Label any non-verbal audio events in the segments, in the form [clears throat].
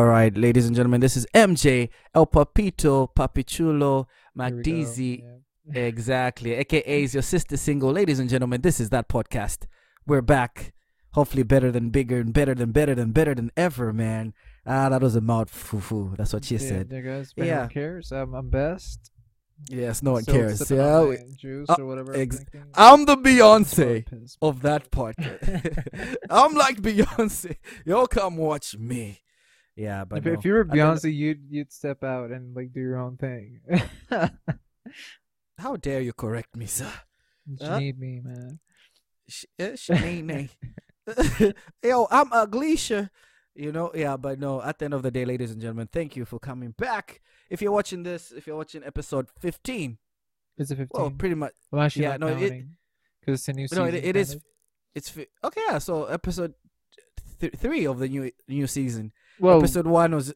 All right, ladies and gentlemen, this is MJ El Papito Papichulo we Yeah. [laughs] Exactly, aka is your sister single. Ladies and gentlemen, this is that podcast. We're back. Hopefully, better than bigger and better than better than better than ever, man. Ah, that was a mouth foo foo. That's what she yeah, said. Yeah, guys. Yeah. cares, I'm, I'm best. Yes, no one Still cares. Yeah, we- juice uh, or whatever. ex- I'm. I'm the Beyonce of that podcast. [laughs] [laughs] I'm like Beyonce. Y'all come watch me. Yeah, but if, no. if you were Beyonce, you'd you'd step out and like do your own thing. how dare you correct me, sir? you Huh? need me, man. Sh- eh, Shanae. [laughs] Yo, I'm Aglisha. You know, yeah, but no, at the end of the day, ladies and gentlemen, thank you for coming back. If you're watching this, if you're watching episode 15, Is it 15? well, pretty much, I'm actually yeah, not no, it- Because it's a new no, season. it, it is, it's, fi- okay, yeah, so episode th- three of the new new season. Well, episode one was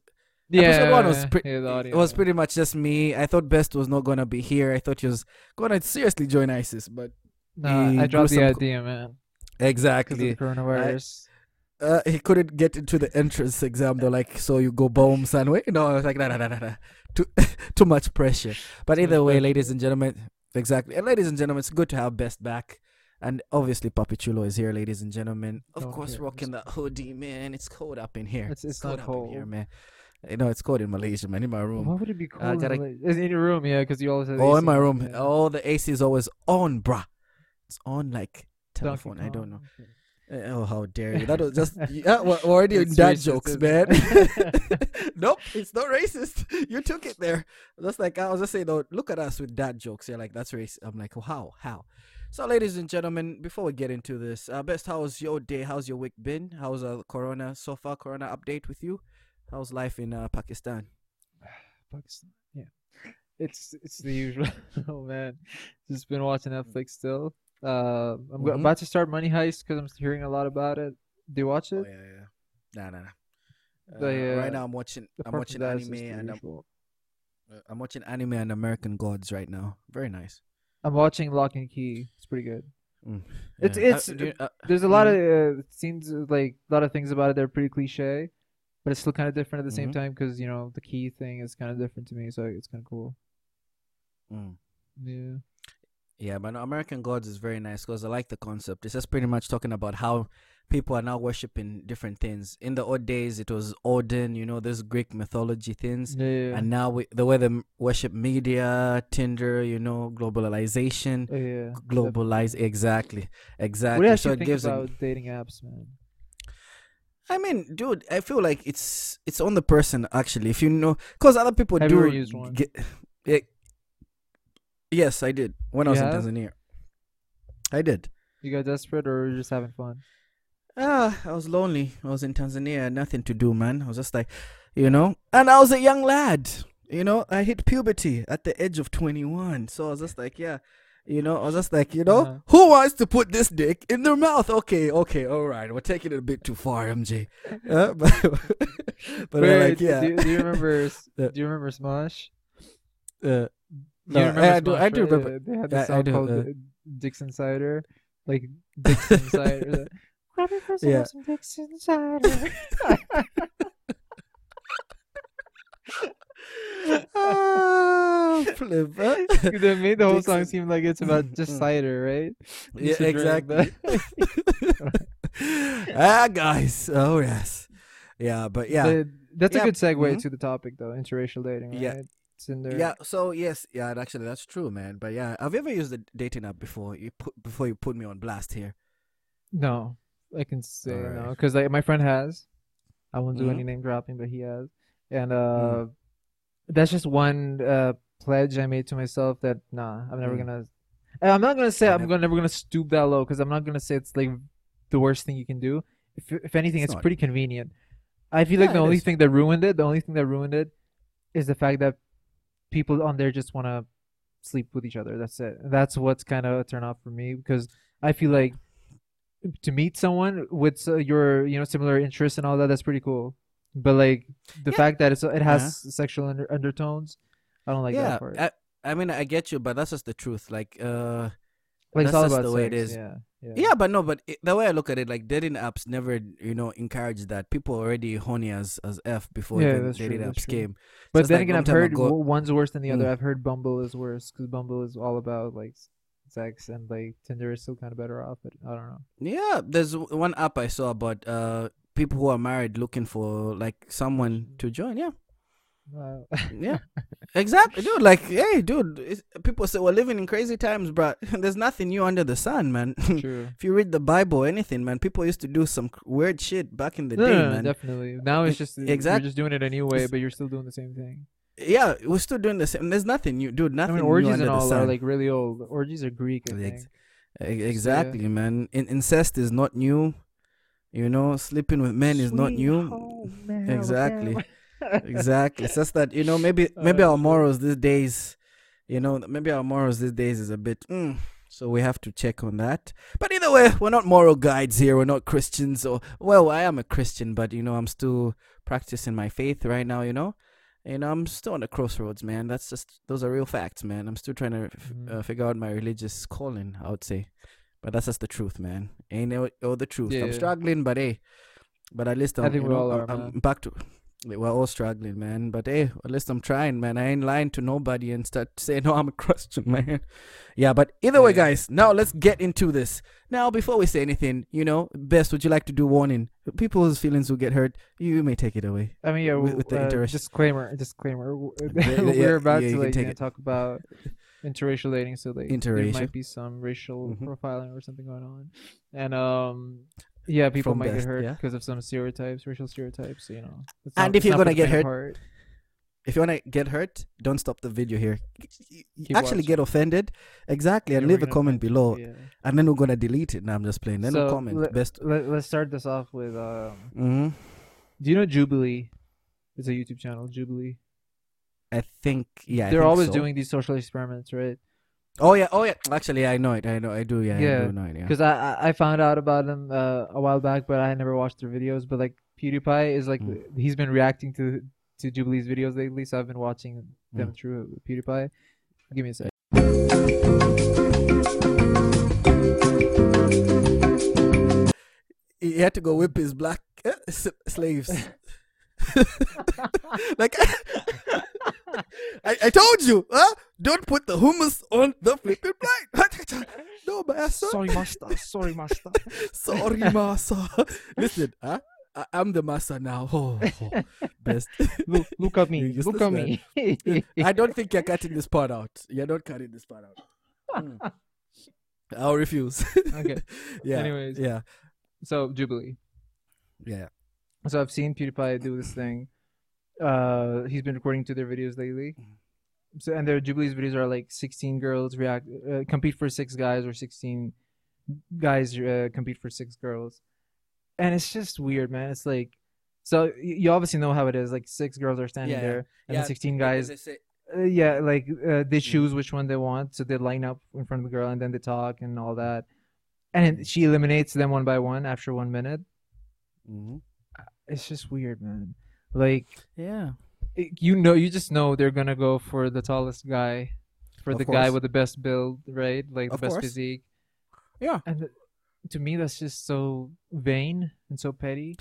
yeah, episode one was pre- yeah, it was pretty much just me. I thought Best was not gonna be here. I thought he was gonna seriously join ISIS, but Nah, I dropped the some co- idea, man. Exactly, coronavirus. uh, he couldn't get into the entrance exam. They're like, so you go boom, son. Wait, no, I was like, nah, nah, nah, nah. Too, [laughs] too much pressure. But either way, ladies and gentlemen, exactly. And ladies and gentlemen, it's good to have Best back. And obviously, Papi Chulo is here, ladies and gentlemen. Of one course, cares. rocking that hoodie, man. It's cold up in here. It's- it's cold not up in here, man. You know, it's cold in Malaysia, man. In my room. Why would it be cold? I in gotta- Malay- It's in your room, yeah, because you always have. Oh, AC in my room. yeah. Oh, the AC is always on, bruh. It's on like telephone. I don't know. Kong. Eh, Oh, how dare you? That was just [laughs] yeah. We're already in dad racist, jokes, man. [laughs] [laughs] nope, it's not racist. You took it there. That's like I was just saying. Though, look at us with dad jokes. You're like, that's racist. I'm like, how, how? So, ladies and gentlemen, before we get into this, uh, best, how's your day? How's your week been? How's uh, Corona so far? Corona update with you? How's life in uh, Pakistan? [sighs] Pakistan. Yeah, it's it's the usual. [laughs] oh man, just been watching Netflix still. Uh, I'm Mhm. about to start Money Heist because I'm hearing a lot about it. Do you watch it? Oh it? yeah, yeah. Nah, nah, nah. The, Uh, right now, I'm watching. I'm watching from that, it's anime and I'm, uh, I'm watching anime and American Gods right now. Very nice. I'm watching Lock and Key. It's pretty good. Mm, It's- yeah. Uh, it's- do you- uh, There's a lot Mhm. of uh, scenes, uh, like a lot of things about it. They're pretty cliche, but it's still kind of different at the same Mhm. time because you know the key thing is kind of different to me, so it's kind of cool. mm. Yeah. Yeah, but no, American Gods is very nice because I like the concept. It's just pretty much talking about how people are now worshiping different things. In the old days, it was Odin, you know, these Greek mythology things. Yeah. yeah. And now we, the way they worship media, Tinder, you know, globalization, Oh, yeah. globalize exactly, Exactly. What do you so it think gives. about A, dating apps, man? I mean, dude, I feel like it's it's on the person actually. If you know, because other people Have do. you used one? Get, yeah, yes, I did when I was in Tanzania. I did. You got desperate or you're just having fun? Ah, I was lonely. I was in Tanzania, nothing to do, man. I was just like, you know, and I was a young lad. You know, I hit puberty at the age of 21. So I was just like, yeah, you know, I was just like, you know, Uh-huh. who wants to put this dick in their mouth? Okay, okay, all right. We're taking it a bit too far, MJ. Uh, [laughs] but but Wait, like, yeah. do, do you remember? [laughs] Do you remember Smosh? uh, Do No, you remember I- I do- Smosh, I do remember. Uh, They had I- I this song do, called uh, uh, Dixon Cider, like [laughs] Dixon Cider. Grab your first Yeah. have some Dixon Cider. ah, [laughs] [laughs] flip. huh? they made the whole song Dixon. seem like it's about just Mm. cider, right? You yeah, exactly. [laughs] ah, guys. Oh, yes. Yeah, but yeah. The- that's Yeah, a good segue mhm. to the topic, though. Interracial dating, right? Yeah. It's in there. Yeah, so yes, yeah, actually that's true, man. But yeah, have you ever used the dating app before? You put before you put me on blast here. No, I can say no because like my friend has. I won't do Mhm. any name dropping, but he has, and Mm. uh, that's just one uh pledge I made to myself that nah, I'm never Mm. gonna. and I'm not gonna say I I'm nev- gonna never gonna stoop that low because I'm not gonna say it's like the worst thing you can do. If if anything, It's it's, pretty convenient. I feel like the only is. thing that ruined it, the only thing that ruined it, is the fact that people on there just want to sleep with each other. That's it. That's what's kind of a turn off for me because I feel like to meet someone with uh, your you know similar interests and all that that's pretty cool. But like the Yeah. fact that it's it has sexual under, undertones, I don't like yeah, that part. I, I mean I get you, but that's just the truth. Like, uh, Like it's That's all just about the way it sex, is. Yeah. Yeah. Yeah, but no, but it, the way I look at it, like dating apps never, you know, encourage that. People already horny as as f before Yeah, even true, dating that's apps true. came. But Just then like again, I've heard ago- one's worse than the other. Mm. I've heard Bumble is worse because Bumble is all about like sex, and like Tinder is still kind of better off. But I don't know. Yeah, there's one app I saw about uh people who are married looking for like someone to join. Yeah, Wow. yeah, [laughs] exactly, dude. Like, hey, dude, it's, people say we're living in crazy times, but [laughs] there's nothing new under the sun, man. [laughs] True. if you read the Bible, or anything, man, people used to do some weird shit back in the day, man. definitely. Now it's just exactly. you're just doing it a new way, It's- but you're still doing the same thing. Yeah, we're still doing the same. There's nothing new, dude. I Nothing mean, new orgies under and the all sun. are like really old. Orgies are Greek, I Ex- think. Exactly, man. In- incest is not new. You know, sleeping with men is not new. home Exactly. [laughs] Exactly. It's just that you know, maybe [laughs] maybe Uh, our true. morals these days, you know, maybe our morals these days is a bit. Mm, so we have to check on that. But either way, we're not moral guides here. We're not Christians. Or well, I am a Christian, but you know, I'm still practicing my faith right now. You know. You know, I'm still on the crossroads, man. That's just those are real facts, man. I'm still trying to f- Mhm. uh, figure out my religious calling. I would say, but that's just the truth, man. Ain't it all the truth? yeah, I'm Yeah. struggling, but hey, but at least I'm, I think you know, all I'm, are, I'm back to. We're all struggling, man. But hey, at least I'm trying, man. I ain't lying to nobody and start [laughs] saying, "No, I'm a Christian, man." Yeah, but either way, guys. Now let's get into this. Now, before we say anything, you know, best would you like to do warning? People's feelings will get hurt. You may take it away. I mean, yeah, with- with the uh, interest- disclaimer, disclaimer. [laughs] [laughs] We're about yeah, to like take you know, talk about interracial dating, so like there might be some racial Mhm. profiling or something going on, and um, yeah, people might best, get hurt yeah. because of some stereotypes, racial stereotypes. You know, It's And not- if you're gonna get hurt. If you wanna get hurt, don't stop the video here. Keep Actually, watching. get offended. Exactly, and Yeah, leave a comment find- below, Yeah. and then we're gonna delete it. Now I'm just playing. Then So, comment. let- Best. Let, let's start this off with um. hmm Do you know Jubilee? It's a YouTube channel, Jubilee. I think. Yeah. They're think always so. doing these social experiments, right? Oh yeah. Oh yeah. Actually, I know it. I know. I do. Yeah. I Yeah, do know it. Yeah. Because I, I I found out about them uh, a while back, but I never watched their videos. But like PewDiePie is like Mm. he's been reacting to to Jubilee's videos lately, so I've been watching them Mm. through PewDiePie. Give me a sec. He had to go whip his black uh, slaves. [laughs] [laughs] like [laughs] I, I told you, huh? Don't put the hummus on the [laughs] flipping plate. [laughs] no, [laughs] master. Sorry, master. Sorry, master. Sorry, master. Listen, huh? I, I'm the master now. Oh, oh, best. look, look at me. Look at me. I don't think you're cutting this part out. You're not cutting this part out. Mm. I'll refuse. okay. yeah. Anyways. Yeah. So Jubilee. Yeah. So I've seen PewDiePie do this thing. Uh, he's been recording to their videos lately. So and their Jubilee's videos are like 16 girls react uh, compete for six guys or 16 guys uh, compete for six girls, and it's just weird, man. It's like so you obviously know how it is. Like six girls are standing Yeah, there, and Yeah, the 16 guys. Say- Uh, yeah, like uh, they Mm. choose which one they want, so they line up in front of the girl, and then they talk and all that. And she eliminates them one by one after one minute. Mhm. It's just weird, man. Like Yeah. You know, you just know they're gonna go for the tallest guy, for Of the guy with the best build, right? Like Of the best course. physique. Yeah. And th- to me, that's just so vain and so petty.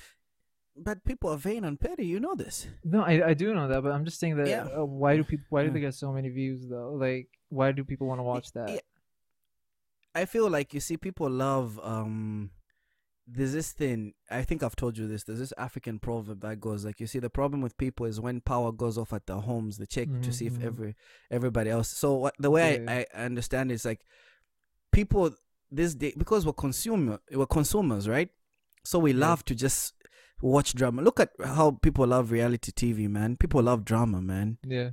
But people are vain and petty. You know this. No, I, I do know that, but I'm just saying that. Yeah. Uh, why do people? Why do they get so many views though? Like, why do people want to watch that? I feel like you see people love um there's this thing I think I've told you this. There's this African proverb that goes like you see the problem with people is when power goes off at their homes, they check to see if Mhm. every everybody else. So what the way Yeah. I, I understand is like people this day because we're consumer we're consumers, right? So we Yeah. love to just watch drama. Look at how people love reality TV, man. People love drama, man. Yeah.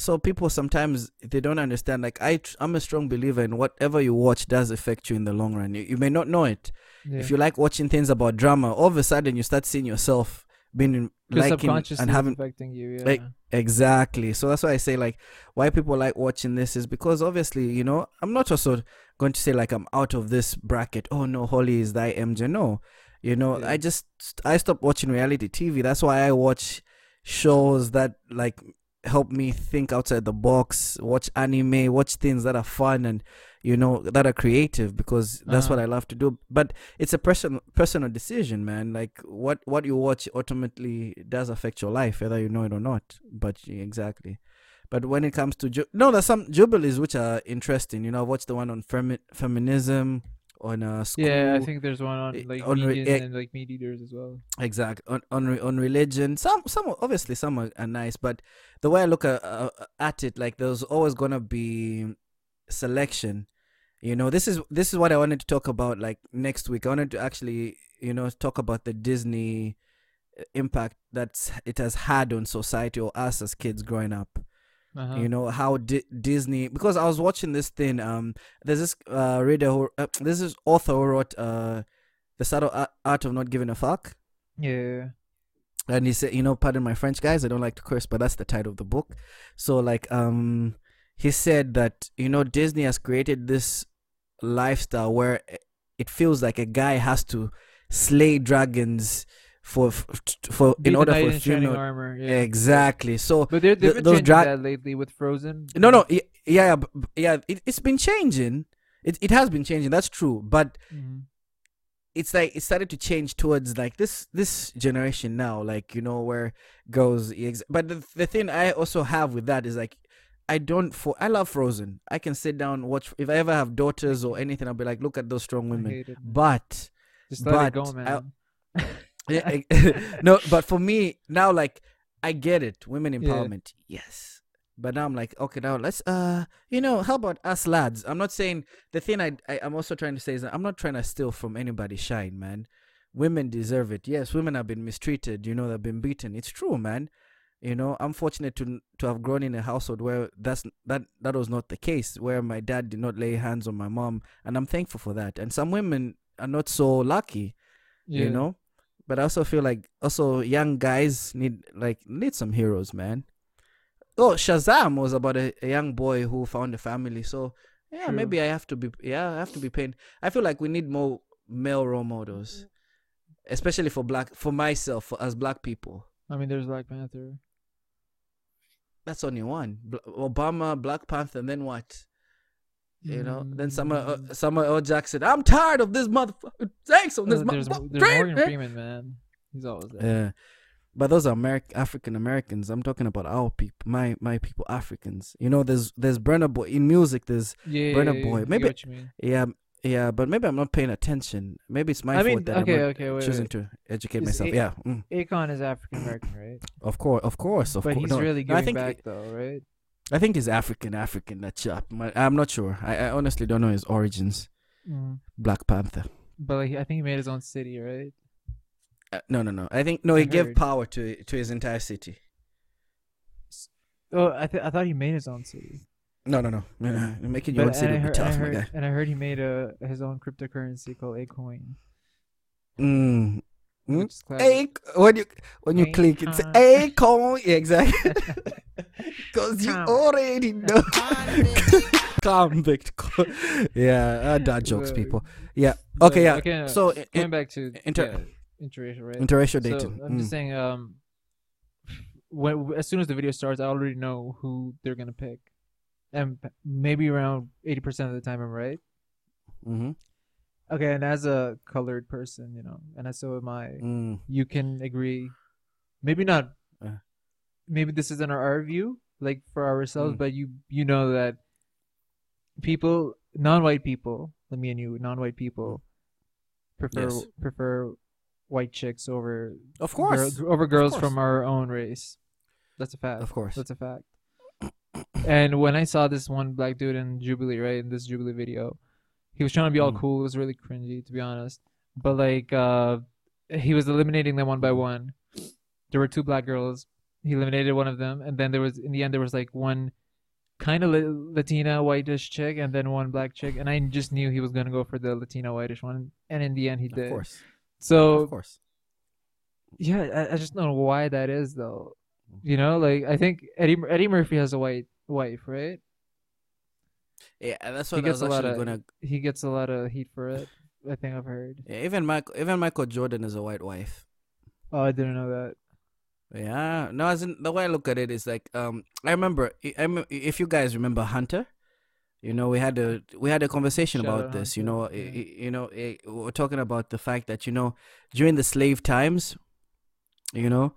So people sometimes they don't understand. Like I, tr- I'm a strong believer in whatever you watch does affect you in the long run. You, you may not know it. yeah. If you like watching things about drama, all of a sudden you start seeing yourself being liking and having affecting you. Yeah. like, exactly. So that's why I say like why people like watching this is because obviously you know I'm not also going to say like I'm out of this bracket. Oh no, Holly is thy MJ. No, you know Yeah. I just I stopped watching reality TV. That's why I watch shows that like help me think outside the box watch anime watch things that are fun and you know, that are creative because that's what Uh-huh. I love to do. But it's a personal personal decision, man. Like what what you watch ultimately does affect your life, whether you know it or not. But exactly. But when it comes to ju- no, there's some jubilees which are interesting. You know, I watched the one on femi- feminism on uh school. Yeah, I think there's one on eh, like on re- eh, and like meat eaters as well. Exact on on re- on religion. Some some obviously some are, are nice, but the way I look at, uh, at it, like there's always gonna be selection. You know, this is this is what I wanted to talk about. Like next week, I wanted to actually you know talk about the Disney uh, impact that it has had on society or us as kids growing up Uh-huh. you know how Di- disney because i was watching this thing um there's this uh reader who uh, this is author who wrote uh the subtle art of not giving a fuck Yeah. and he said you know pardon my french guys i don't like to curse but that's the title of the book so like um he said that you know disney has created this lifestyle where it feels like a guy has to slay dragons for for Be in order for shining armor. Yeah. exactly so But they're, they've th- been changing dra- that lately with Frozen. no, no, yeah, yeah, yeah. It, it's been changing. It it has been changing. That's true. But Mhm. it's like it started to change towards like this this generation now. Like you know where girls. But the the thing I also have with that is like. I don't for I love Frozen. I can sit down watch if I ever have daughters or anything. I'll be like, look at those strong women. But Just let it but go, I- man. [laughs] yeah, [laughs] no, but for me now, like I get it, women Yeah. empowerment, yes. But now I'm like, okay, now let's, uh, you know, how about us lads? I'm not saying the thing I, I I'm also trying to say is that I'm not trying to steal from anybody shine, man. Women deserve it. Yes, women have been mistreated. You know, they've been beaten. It's true, man. You know, I'm fortunate to to have grown in a household where that's that that was not the case, where my dad did not lay hands on my mom, and I'm thankful for that. And some women are not so lucky yeah. you know but i also feel like also young guys need like need some heroes man. Oh shazam was about a, a young boy who found a family so yeah True. maybe i have to be yeah i have to be paying i feel like we need more male role models especially for black for myself for, as black people. I mean, there's Black Panther. that's only one. Obama black panther and then what you know then Samuel, uh, Mm. Samuel L. Jackson i'm tired of this motherfucker thanks on this Uh, there's motherfucker Morgan Freeman, man. He's always there. Yeah. But those are American African Americans. I'm talking about our people, my my people, Africans. You know, there's there's Burna Boy in music. There's Yeah, Burna yeah, Boy. Maybe- what you mean. yeah yeah, but maybe I'm not paying attention. Maybe it's my I fault mean, that okay, I'm okay, wait, choosing wait. to educate Is myself. it- yeah, mm, Akon is African American, right? of course, of course, of but course. he's No, really no, I think back, though, right? I think he's African African. That chap. I'm not sure. I, I honestly don't know his origins. Mm. Black Panther. But like, I think he made his own city, right? Uh, no, no, no. I think no. I He gave power to to his entire city. Oh, I th- I thought he made his own city. No, no, no. no, no. Making your But- own city and I would be heard, tough, my guy. and I heard he made a his own cryptocurrency called Akoin. Mm. Hmm? which. A when you when you click it's Acorn. acorn yeah, exactly [laughs] [laughs] because you already know [laughs] convict [laughs] yeah uh, dad jokes people yeah okay yeah okay, uh, so going in, back to inter- yeah, interracial, right? interracial So, dating I'm just mm. saying, um, when as soon as the video starts, I already know who they're gonna pick, and maybe around eighty percent of the time I'm right. Mhm. Okay, and as a colored person, you know, and as so am I, Mm. you can agree. Maybe not. Maybe this isn't our, our view, like for ourselves, Mm. but you you know that people, non-white people, let me and you, non-white people, prefer Yes. prefer white chicks over of course girl- over girls course. from our own race. That's a fact. of course That's a fact. and when I saw this one black dude in Jubilee, right, in this Jubilee video, he was trying to be all Mm. cool. It was really cringy, to be honest. But like, uh, he was eliminating them one by one. There were two black girls. He eliminated one of them, and then there was in the end there was like one kind of Latina whitish chick, and then one black chick. And I just knew he was gonna go for the Latina whitish one, and in the end he did. of course So of course yeah, I, I just don't know why that is though. Mm-hmm. You know, like I think Eddie Eddie Murphy has a white wife, right? yeah that's He what I was a lot of gonna he gets a lot of heat for it. I think I've heard. yeah, even Michael even Michael Jordan is a white wife Oh, I didn't know that. Yeah, no, as in the way I look at it is like um I remember if you guys remember Hunter, You know, we had a we had a conversation Shout about out this. You know, yeah. you know, we we're talking about the fact that you know during the slave times, you know,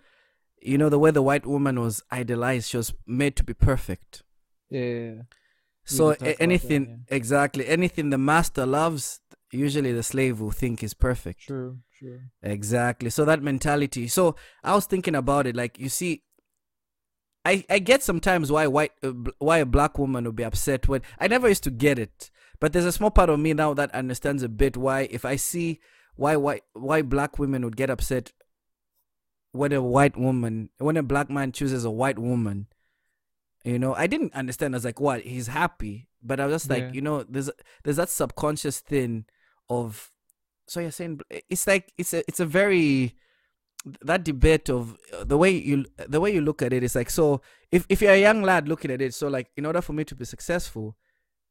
you know the way the white woman was idolized, she was made to be perfect. Yeah, yeah, yeah. So did talk a- about that, anything exactly anything the master loves, usually the slave will think is perfect. True, true. Exactly. So that mentality. So I was thinking about it. Like you see, I I get sometimes why white uh, why a black woman would be upset when I never used to get it, but there's a small part of me now that understands a bit why if I see why why why black women would get upset when a white woman when a black man chooses a white woman. You know, I didn't understand. I was like, "What? He's happy," but I was just like, Yeah. you know, there's there's that subconscious thing of so you're saying it's like it's a it's a very that debate of uh, the way you the way you look at it is like so if if you're a young lad looking at it so like in order for me to be successful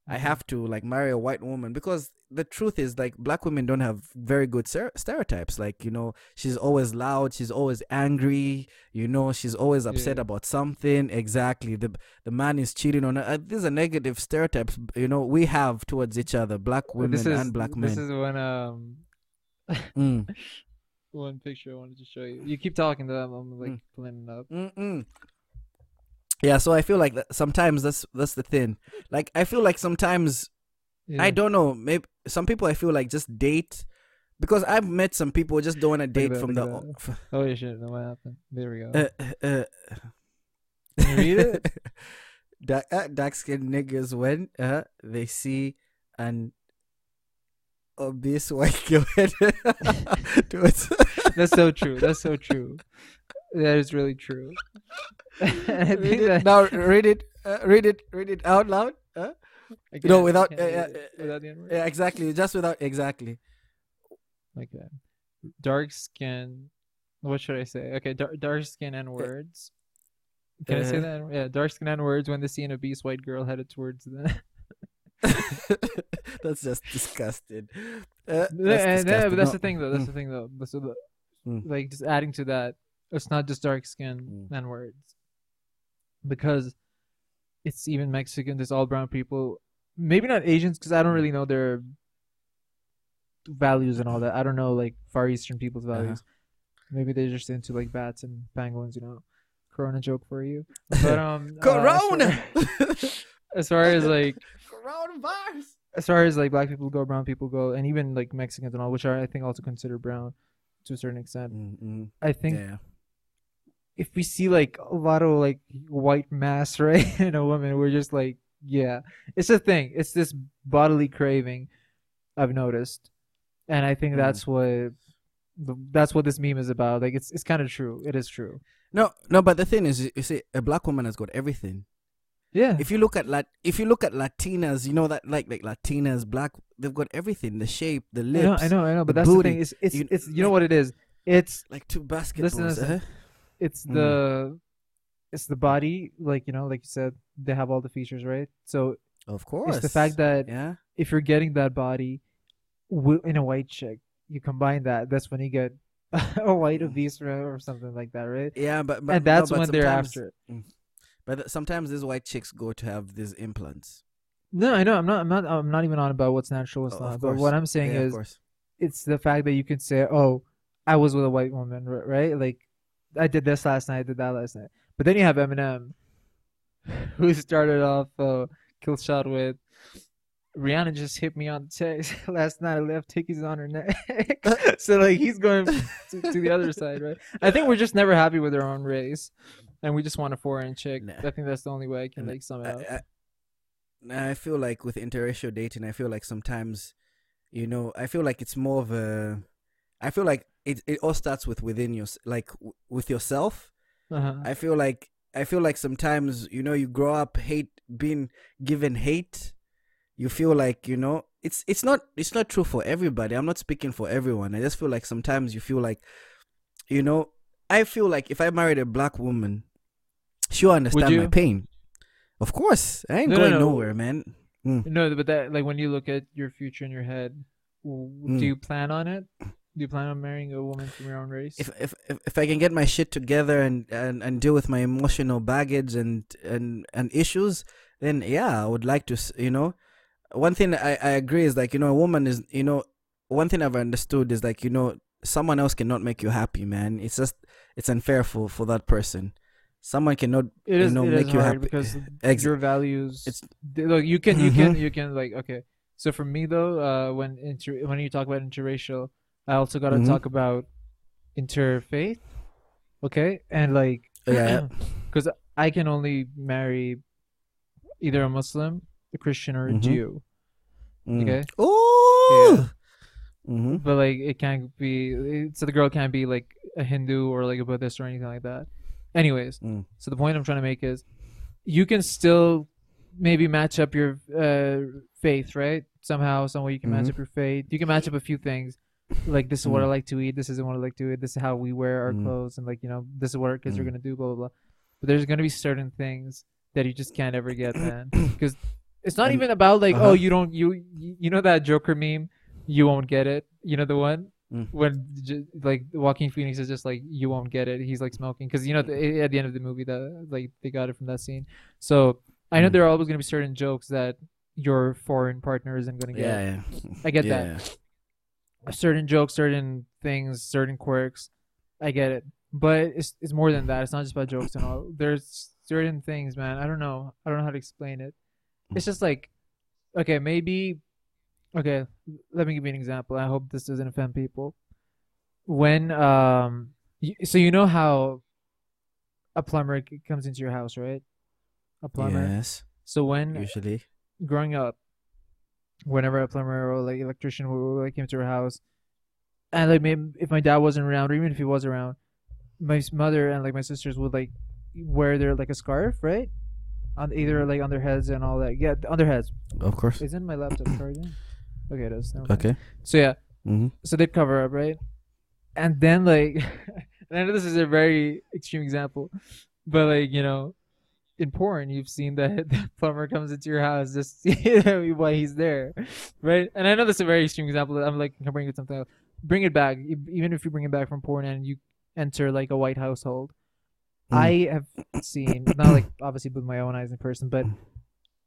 i Mhm. have to like marry a white woman because the truth is like black women don't have very good ser- stereotypes like you know she's always loud she's always angry you know she's always upset Yeah. about something exactly the the man is cheating on her uh, these are negative stereotypes you know we have towards each other black women is and black men. this is one um Mm. [laughs] one picture I wanted to show you. You keep talking to them. I'm like Mm. up. Mm-mm. Yeah, so I feel like that sometimes that's that's the thing. Like I feel like sometimes Yeah. I don't know. Maybe some people I feel like just date because I've met some people just don't want to date from the. Oh yeah, shit. What happened? There we go. Uh, uh, Can you read it? [laughs] dark, uh, dark skinned niggas when uh, they see an obese white [laughs] girl towards [laughs] That's so true. That's so true. That is really true. [laughs] Read it, that now read it uh, read it read it out loud uh? I No, without- uh, uh, without the N-word. yeah exactly just without exactly Okay. Dark skin. What should I say? Okay, dark dark skin and words. Can I say Uh, that? Yeah, dark skin and words when they see an obese white girl headed towards them. [laughs] that's just disgusting. Uh, Yeah, and- yeah, disgusting. but that's the thing though. That's mm. the thing though. That's the, Mm. like just adding to that. It's not just dark skin Mm. and words, because it's even Mexican. There's all brown people. Maybe not Asians because I don't really know their values and all that. I don't know like Far Eastern people's Uh-huh. values. Maybe they're just into like bats and penguins. You know, Corona joke for you. [laughs] But um, uh, as far- Corona. as far as like [laughs] Coronavirus. as far as like black people go, brown people go, and even like Mexicans and all, which are I think also considered brown to a certain extent. Mm-mm. I think Yeah. if we see like a lot of like white mass [laughs] right in a woman, we're just like, yeah, it's a thing. It's this bodily craving I've noticed, and I think Mm. that's what that's what this meme is about. Like it's it's kind of true. It is true. No, no, but the thing is, you see, a black woman has got everything. Yeah. If you look at lat, if you look at Latinas, you know that like like Latinas, black, they've got everything. The shape, the I lips, know, I know, I know, but the that's the booty, thing. It's it's you- it's you know what it is. It's like two basketballs. Listen, listen. uh-huh. it's Mm. the it's the body, like you know, like you said, they have all the features, right? So Of course. it's the fact that yeah. if you're getting that body in a white chick, you combine that. That's when you get [laughs] a white obese or or something like that, right? Yeah, but, but and that's no, but when they're after it. But sometimes these white chicks go to have these implants. No, I know. I'm not. I'm not. I'm not even on about what's natural, what's Oh, not. But what I'm saying yeah, is, it's the fact that you can say, "Oh, I was with a white woman," right? Like, I did this last night. I did that last night. But then you have Eminem, [laughs] who started off uh, kill shot with. Rihanna just hit me on the text [laughs] last night. I left tickies on her neck. [laughs] so like he's going to, to the other side, right? I think we're just never happy with our own race, and we just want a foreign chick. Nah. I think that's the only way I can Nah, like sum it I. I, I feel like with interracial dating, I feel like sometimes, you know, I feel like it's more of a. I feel like it, it all starts with within your like w- with yourself. Uh-huh. I feel like I feel like sometimes you know you grow up hate being given hate. You feel like you know it's it's not it's not true for everybody. I'm not speaking for everyone. I just feel like sometimes you feel like, you know, I feel like if I married a black woman, she'll understand my pain. Of course, I ain't No, no, going no. nowhere, man. No, but that like when you look at your future in your head, Mm. do you plan on it? Do you plan on marrying a woman from your own race? If if if, if I can get my shit together and, and and deal with my emotional baggage and and and issues, then yeah, I would like to, s- you know. one thing I, I agree is like you know a woman is you know one thing I've understood is like you know someone else cannot make you happy, man. It's just it's unfair for for that person. Someone cannot It you know it make is you hard happy. because [laughs] Ex- your values. it's- look, you can, you can, Mhm. you can like okay. So for me though, uh, when inter- when you talk about interracial, I also got to Mhm. talk about interfaith. Okay, and like Yeah. because [clears throat] I can only marry either a Muslim, a Christian, or a Mhm. Jew. Mm. Okay, Ooh. Mm-hmm. but like it can't be. So the girl can't be like a Hindu or like a Buddhist or anything like that. Anyways, Mm. so the point I'm trying to make is, you can still maybe match up your uh, faith, right? Somehow, some way you can match Mhm. up your faith. You can match up a few things, like this is what I Mm. like to eat. This isn't what I like to eat. This is how we wear our Mm. clothes, and like you know, this is what our kids are Mm. gonna do. Blah blah blah. But there's gonna be certain things that you just can't ever get, man, [coughs] because it's not And- even about like uh-huh. oh you don't you you know that Joker meme, you won't get it. You know the one Mm. when j- like Joaquin Phoenix is just like you won't get it. He's like smoking because you know the, at the end of the movie that like they got it from that scene. So I know Mm. there are always gonna be certain jokes that your foreign partner isn't gonna get. Yeah, yeah. I get yeah. that. Certain jokes, certain things, certain quirks. I get it, but it's it's more than that. It's not just about jokes and all. There's certain things, man. I don't know. I don't know how to explain it. It's just like, okay, maybe. Okay, let me give you an example. I hope this doesn't offend people. When um, y so you know how a plumber comes into your house, right? A plumber. Yes. So when Usually. growing up, whenever a plumber or like electrician would like came to our house, and like maybe if my dad wasn't around, or even if he was around, my mother and like my sisters would like wear their like a scarf, right? On either like on their heads and all that. Yeah, on their heads. Of course. Isn't my laptop charging? Okay, it is. Okay. So yeah, Mm-hmm. so they'd cover up, right? And then like, [laughs] and I know this is a very extreme example, but like you know, in porn you've seen that [laughs] the plumber comes into your house just [laughs] to see why he's there, right? And I know this is a very extreme example. I'm like comparing it to something else. Bring it back, even if you bring it back from porn and you enter like a white household. Mm. I have seen not like obviously with my own eyes in person, but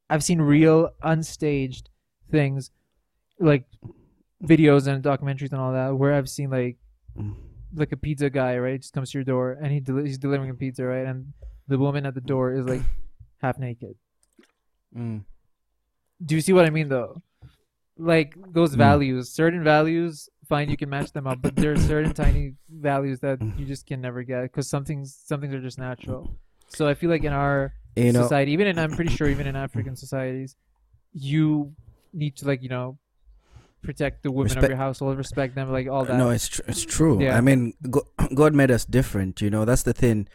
I've seen real unstaged things like videos and documentaries and all that where I've seen like like a pizza guy right just comes to your door and he del- he's delivering a pizza right and the woman at the door is like [clears throat] half naked. Mm. Do you see what I mean though? Like those Mm. values, certain values, fine you can match them up, but there are certain [clears throat] tiny values that Mm. you just can never get because some things some things are just natural. So I feel like in our You know. society, even in I'm pretty sure even in African societies, you need to like you know protect the women of Respect- your household, respect them, like all that. No, it's tr- it's true. Yeah. I mean, go- God made us different. You know, that's the thing.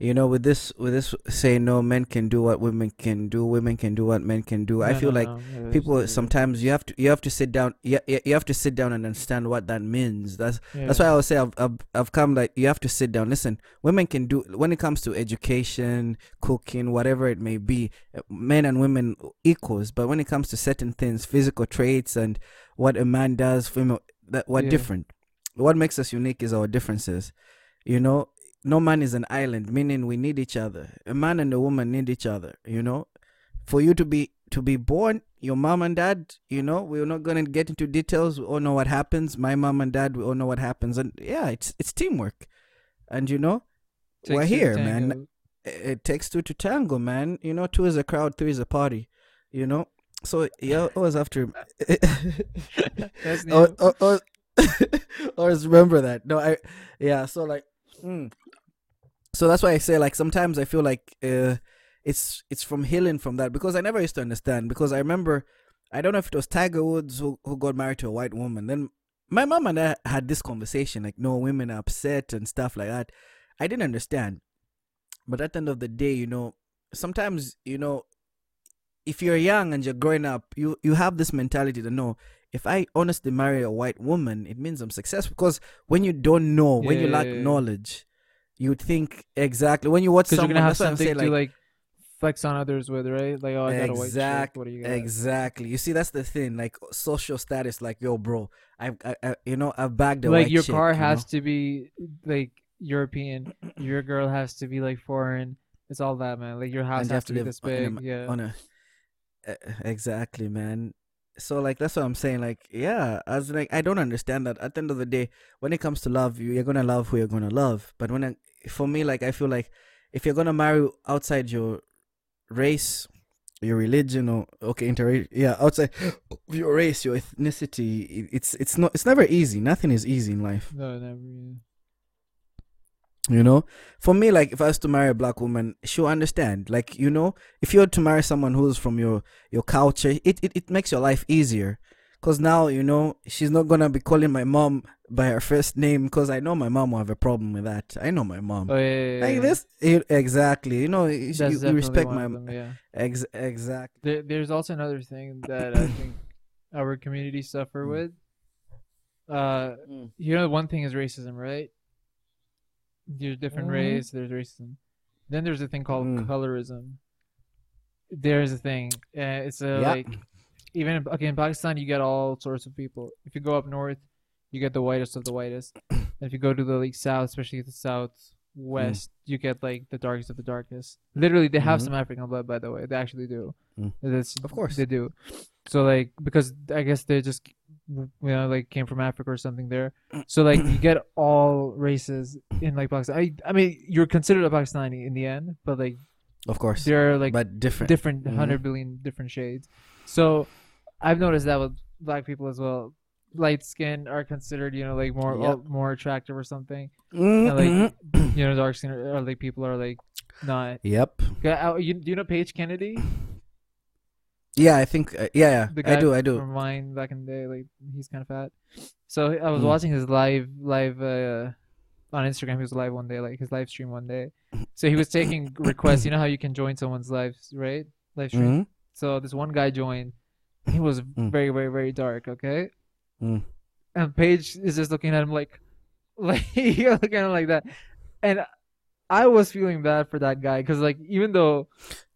You know, with this, with this, say no, men can do what women can do, women can do what men can do. I feel no, like no. People sometimes you have to you have to sit down. Yeah, you, you have to sit down and understand what that means. That's yeah. that's why I would say I've, I've I've come like you have to sit down. Listen, women can do when it comes to education, cooking, whatever it may be. uh, Men and women equals, but when it comes to certain things, physical traits and what a man does, female, that what Yeah. different. What makes us unique is our differences. You know, no man is an island, meaning we need each other. A man and a woman need each other. You know, for you to be to be born, your mom and dad. You know, we're not gonna get into details. We all know what happens. My mom and dad, we all know what happens, and yeah, it's it's teamwork. And you know, we're here, man. it, takes two to tango, man. You know, two is a crowd, three is a party. You know, so yeah always have to. That's [laughs] new. or, or, [laughs] or, always remember that. No, I, yeah. So like, mm. So that's why I say like sometimes I feel like uh, it's it's from healing from that because I never used to understand because I remember I don't know if it was Tiger Woods who who got married to a white woman. Then my mom and I had this conversation like, no, women are upset and stuff like that. I didn't understand, but at the end of the day, you know, sometimes you know if you're young and you're growing up, you you have this mentality to know if I honestly marry a white woman, it means I'm successful. Because when you don't know, when Yeah, you lack yeah, yeah. knowledge, you would think exactly when you watch because you're gonna have that's what I'm something saying. to Like, like flex on others with, right? Like, oh, I got a white chick. Exact- What do you exactly. You see, that's the thing. Like social status. Like, yo, bro, I've, I, I you know, I've bagged a like your chick, car has know? to be like European. your girl has to be like foreign. It's all that, man. Like your house And has to to be this on a big. ma- yeah. on a. Uh, exactly, man. So like that's what I'm saying. Like yeah, I was like I don't understand that. At the end of the day, when it comes to love, you- you're gonna love who you're gonna love. But when I, for me, like I feel like if you're gonna marry outside your race, your religion, or okay, inter yeah, outside [gasps] your race, your ethnicity, it's it's not it's never easy. Nothing is easy in life. No, never. You know, for me, like if I was to marry a black woman, she'll understand. Like you know, if you were to marry someone who's from your your culture, it it, it makes your life easier. Cause now you know she's not gonna be calling my mom by her first name. Cause I know my mom will have a problem with that. I know my mom. Oh yeah, yeah, like yeah. this, it, exactly. You know, you, you, respect my them, yeah. ex exactly. There, there's also another thing that I think our community suffer Mm. with. Uh, you know, one thing is racism, right? There's different Mhm. race. There's racism. Then there's a thing called Mm. colorism. There's a thing. Uh, it's a Yeah. like even in, okay in Pakistan you get all sorts of people. If you go up north, you get the whitest of the whitest. [clears throat] and if you go to the like south, especially the southwest, you get like the darkest of the darkest. Literally, they have Mhm. some African blood, by the way. They actually do. Mm. That's, Of course. they do. So like because I guess they just you know like came from Africa or something there. So like you get [clears throat] all races in like Pakistan. I I mean you're considered a Pakistani in the end, but like Of course, there are like but different. different Mhm. hundred billion different shades. So I've noticed that with black people as well. Light skin are considered, you know, like more Yep. uh, more attractive or something. Mhm, And like mhm. you know, dark skin are, are like people are like not. Yep. Uh, You, do you know Paige Kennedy? Yeah, I think. Uh, yeah, yeah. I do. I do. from Vine back in the day. Like he's kind of fat. So I was Mm. watching his live live uh, on Instagram. He was live one day, like his live stream one day. So he was taking [coughs] requests. You know how you can join someone's live, right? Live stream. Mhm. So this one guy joined. He was Mm. very, very, very dark. Okay, Mm. and Paige is just looking at him like, [laughs] like [laughs] you're looking at him like that, and I was feeling bad for that guy because like even though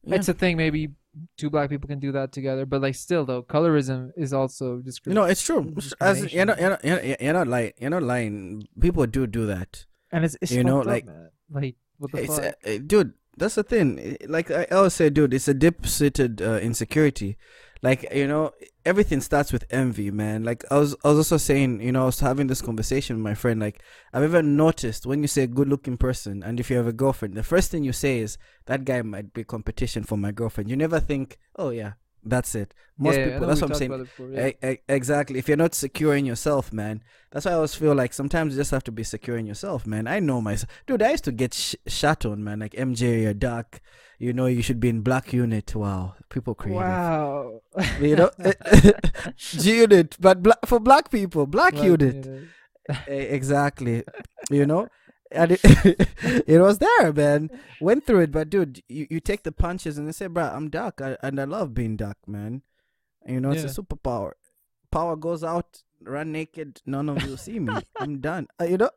Yeah. it's a thing, maybe two black people can do that together, but like still though, colorism is also discrimination You know, it's true. As you're not, you're not, you're not, lying. You're not lying. People do do that. and it's, it's you know, up, like- man. like what the fuck? uh, dude, that's the thing. Like I always say, dude, it's a deep-seated uh, insecurity. Like you know, everything starts with envy, man. Like I was, I was also saying, you know, I was having this conversation with my friend. Like I've ever noticed when you say a good-looking person, and if you have a girlfriend, the first thing you say is that guy might be competition for my girlfriend. You never think, oh yeah, that's it. Most Yeah, people. That's what I'm saying. before, yeah. E- e- exactly. If you're not secure in yourself, man, that's why I always feel like sometimes you just have to be secure in yourself, man. I know myself, dude. I used to get sh- shot on, man. Like MJ, you're dark. You know, you should be in black unit. Wow, people creative. Wow. You know, G [laughs] [laughs] unit, but bla- for black people, black Black unit. unit. Exactly. You know, and it, [laughs] it was there, man. Went through it, but dude, you, you take the punches and they say, bro, I'm dark, I, and I love being dark, man. You know, it's Yeah. a superpower. Power goes out, run naked, none of you see me. I'm done. Uh, you know,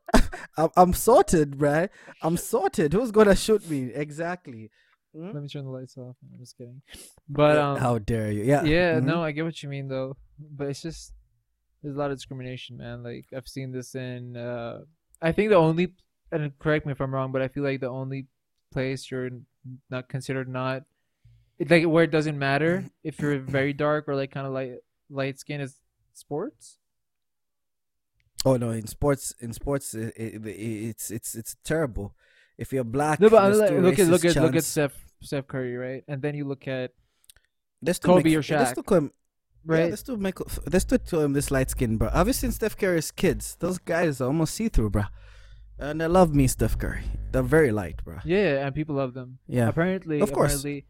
I'm, I'm sorted, bro I'm sorted. Who's gonna shoot me? Exactly. Hmm? Let me turn the lights off. I'm just kidding. [laughs] But um, how dare you? Yeah. yeah, Mhm. no, I get what you mean though. But it's just there's a lot of discrimination, man. Like I've seen this in. uh I think the only and correct me if I'm wrong, but I feel like the only place you're not considered not it, like where it doesn't matter if you're [coughs] very dark or like kind of light light skin is sports. Oh no! In sports, in sports, i i i- it's it's it's terrible. If you're black, No, but there's like, look at look at look at chants. Steph Steph Curry, right? And then you look at They still Kobe make, or They Shaq, call him, Yeah, right. they make. They still call him this light skin, bro. You seen Steph Curry's kids? Those guys are almost see through, bro. And I love me, Steph Curry. They're very light, bro. yeah, and people love them. Yeah. apparently Of course. apparently